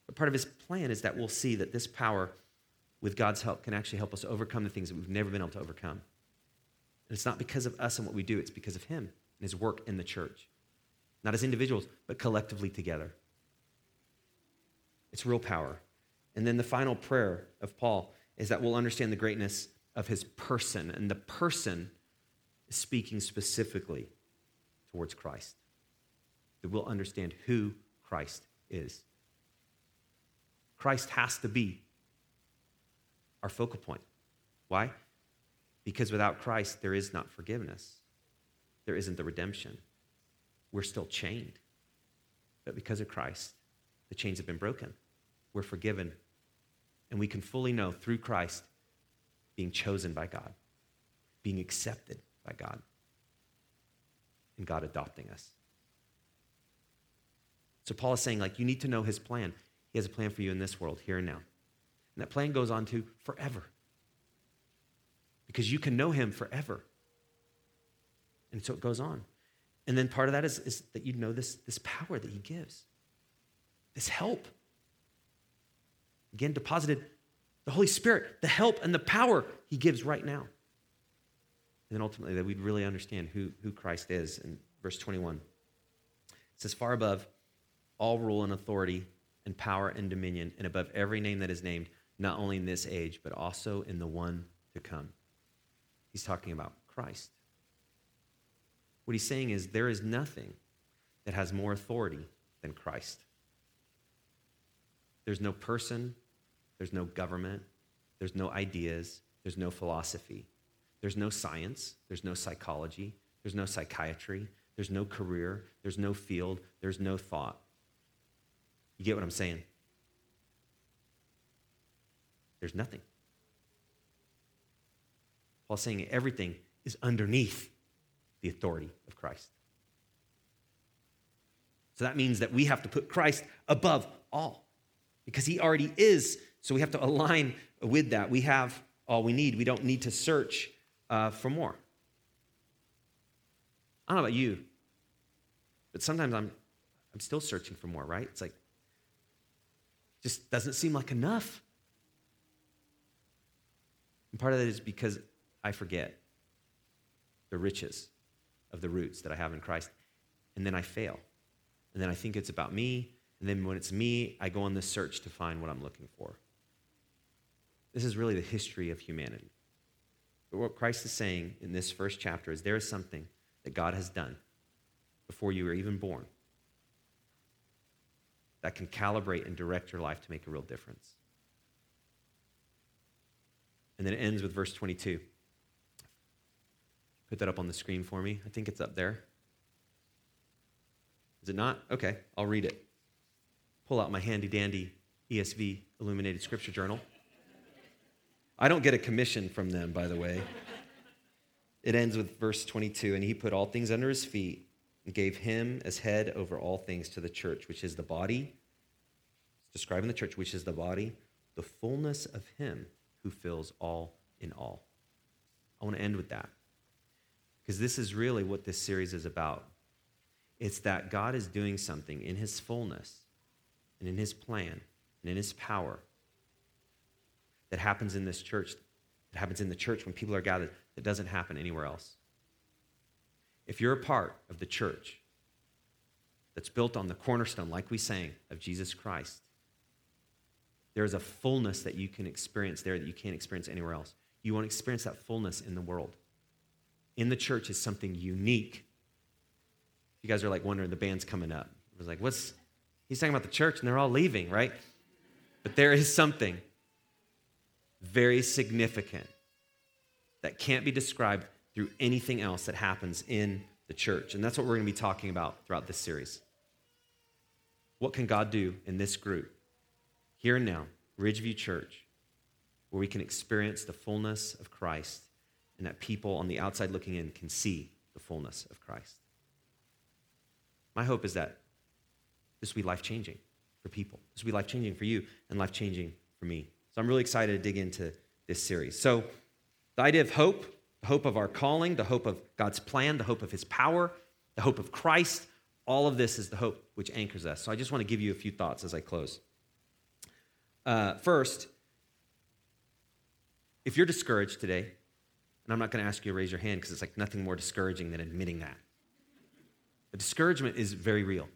But part of his plan is that we'll see that this power, with God's help, can actually help us overcome the things that we've never been able to overcome. And it's not because of us and what we do, it's because of him and his work in the church. Not as individuals, but collectively together. It's real power. And then the final prayer of Paul is that we'll understand the greatness of his person. And the person is speaking specifically towards Christ. That we'll understand who Christ is. Christ has to be our focal point. Why? Because without Christ, there is not forgiveness, there isn't the redemption. We're still chained. But because of Christ, the chains have been broken. We're forgiven and we can fully know through Christ being chosen by God, being accepted by God, and God adopting us. So Paul is saying, like, you need to know his plan. He has a plan for you in this world, here and now. And that plan goes on to forever. Because you can know him forever. And so it goes on. And then part of that is, is that you know this, this power that he gives, this help. Again, deposited the Holy Spirit, the help and the power he gives right now. And then ultimately, that we'd really understand who, who Christ is. In verse 21, it says, Far above all rule and authority and power and dominion, and above every name that is named, not only in this age, but also in the one to come. He's talking about Christ. What he's saying is, there is nothing that has more authority than Christ. There's no person, there's no government, there's no ideas, there's no philosophy, there's no science, there's no psychology, there's no psychiatry, there's no career, there's no field, there's no thought. You get what I'm saying? There's nothing. Paul's saying everything is underneath the authority of Christ. So that means that we have to put Christ above all because he already is. So we have to align with that. We have all we need. We don't need to search uh, for more. I don't know about you, but sometimes I'm, I'm still searching for more, right? It's like, just doesn't seem like enough. And part of that is because I forget the riches of the roots that I have in Christ. And then I fail. And then I think it's about me. And then when it's me, I go on this search to find what I'm looking for. This is really the history of humanity. But what Christ is saying in this first chapter is there is something that God has done before you were even born that can calibrate and direct your life to make a real difference. And then it ends with verse 22. Put that up on the screen for me. I think it's up there. Is it not? Okay, I'll read it pull out my handy dandy ESV illuminated scripture journal. I don't get a commission from them, by the way. It ends with verse 22 and he put all things under his feet and gave him as head over all things to the church, which is the body. It's describing the church, which is the body, the fullness of him who fills all in all. I want to end with that Because this is really what this series is about. It's that God is doing something in his fullness and in his plan and in his power that happens in this church, that happens in the church when people are gathered, that doesn't happen anywhere else. If you're a part of the church that's built on the cornerstone, like we sang, of Jesus Christ, there is a fullness that you can experience there that you can't experience anywhere else. You won't experience that fullness in the world. In the church is something unique. You guys are like wondering, the band's coming up. It was like, what's, he's talking about the church and they're all leaving, right? But there is something very significant that can't be described through anything else that happens in the church. And that's what we're going to be talking about throughout this series. What can God do in this group here and now, Ridgeview Church, where we can experience the fullness of Christ and that people on the outside looking in can see the fullness of Christ. My hope is that this will be life changing for people. This will be life changing for you and life changing for me. So I'm really excited to dig into this series. So, the idea of hope, the hope of our calling, the hope of God's plan, the hope of His power, the hope of Christ, all of this is the hope which anchors us. So, I just want to give you a few thoughts as I close. Uh, first, if you're discouraged today, and I'm not going to ask you to raise your hand because it's like nothing more discouraging than admitting that. But discouragement is very real.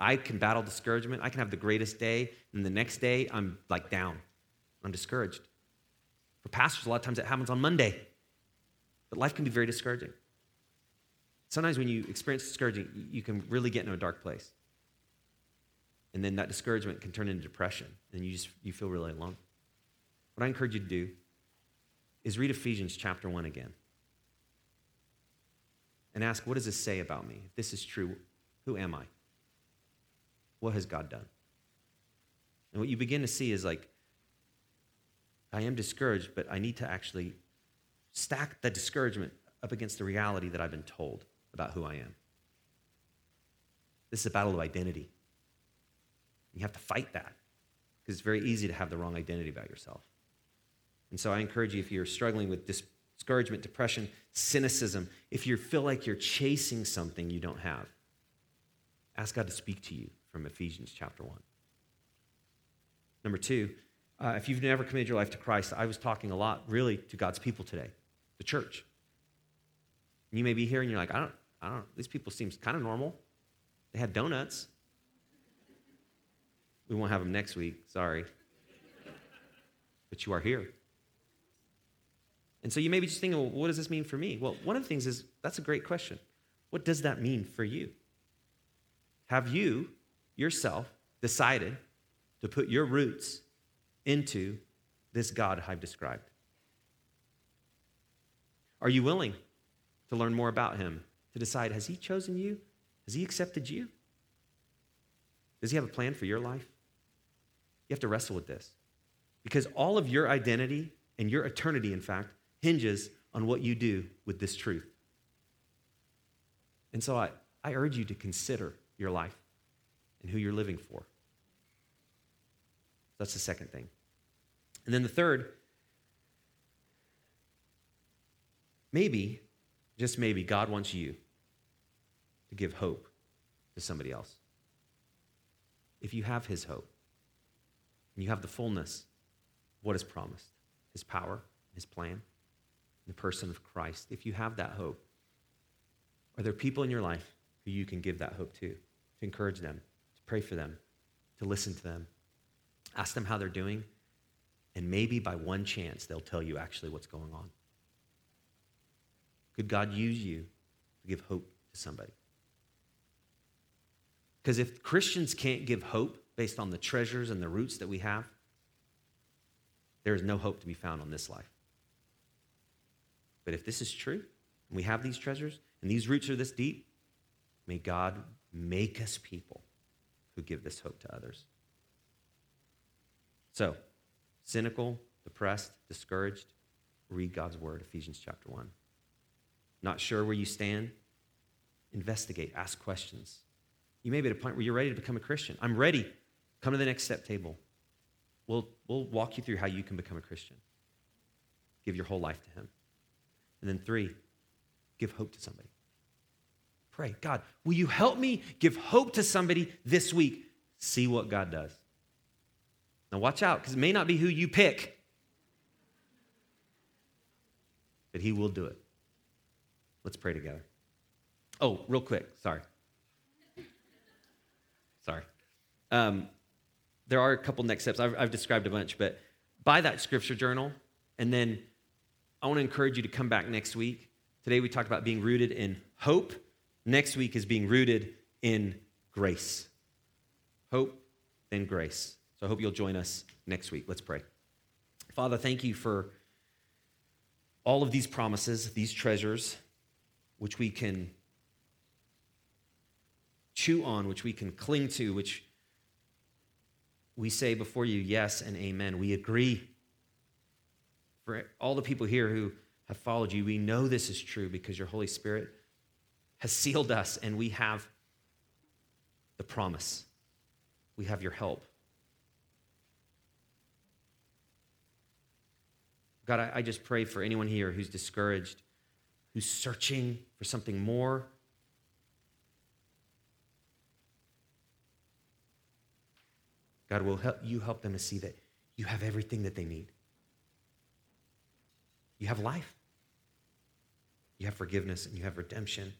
I can battle discouragement. I can have the greatest day, and the next day I'm like down. I'm discouraged. For pastors, a lot of times it happens on Monday. But life can be very discouraging. Sometimes when you experience discouraging, you can really get into a dark place and then that discouragement can turn into depression and you just you feel really alone what i encourage you to do is read ephesians chapter 1 again and ask what does this say about me if this is true who am i what has god done and what you begin to see is like i am discouraged but i need to actually stack the discouragement up against the reality that i've been told about who i am this is a battle of identity you have to fight that because it's very easy to have the wrong identity about yourself. And so I encourage you if you're struggling with discouragement, depression, cynicism, if you feel like you're chasing something you don't have, ask God to speak to you from Ephesians chapter 1. Number two, uh, if you've never committed your life to Christ, I was talking a lot really to God's people today, the church. You may be here and you're like, I don't, I don't, these people seem kind of normal. They had donuts. We won't have them next week, sorry. But you are here. And so you may be just thinking, well, what does this mean for me? Well, one of the things is that's a great question. What does that mean for you? Have you yourself decided to put your roots into this God I've described? Are you willing to learn more about him, to decide, has he chosen you? Has he accepted you? Does he have a plan for your life? You have to wrestle with this. Because all of your identity and your eternity, in fact, hinges on what you do with this truth. And so I, I urge you to consider your life and who you're living for. That's the second thing. And then the third, maybe, just maybe, God wants you to give hope to somebody else. If you have His hope, and you have the fullness what is promised His power, His plan, the person of Christ. If you have that hope, are there people in your life who you can give that hope to, to encourage them, to pray for them, to listen to them, ask them how they're doing, and maybe by one chance they'll tell you actually what's going on? Could God use you to give hope to somebody? Because if Christians can't give hope based on the treasures and the roots that we have, there is no hope to be found on this life. But if this is true, and we have these treasures, and these roots are this deep, may God make us people who give this hope to others. So, cynical, depressed, discouraged, read God's word, Ephesians chapter 1. Not sure where you stand? Investigate, ask questions. You may be at a point where you're ready to become a Christian. I'm ready. Come to the next step table. We'll, we'll walk you through how you can become a Christian. Give your whole life to Him. And then, three, give hope to somebody. Pray, God, will you help me give hope to somebody this week? See what God does. Now, watch out, because it may not be who you pick, but He will do it. Let's pray together. Oh, real quick, sorry. Sorry. Um, there are a couple next steps. I've, I've described a bunch, but buy that scripture journal, and then I want to encourage you to come back next week. Today we talked about being rooted in hope. Next week is being rooted in grace. Hope, then grace. So I hope you'll join us next week. Let's pray. Father, thank you for all of these promises, these treasures, which we can chew on, which we can cling to, which we say before you yes and amen. We agree. For all the people here who have followed you, we know this is true because your Holy Spirit has sealed us and we have the promise. We have your help. God, I, I just pray for anyone here who's discouraged, who's searching for something more. God, will help you help them to see that you have everything that they need. You have life. You have forgiveness and you have redemption.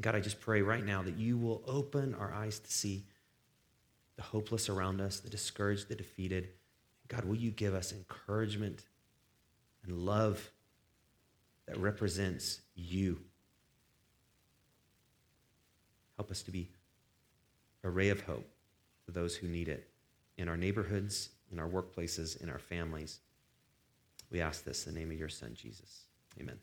God, I just pray right now that you will open our eyes to see the hopeless around us, the discouraged, the defeated. God, will you give us encouragement and love that represents you? Help us to be a ray of hope for those who need it in our neighborhoods, in our workplaces, in our families. We ask this in the name of your Son, Jesus. Amen.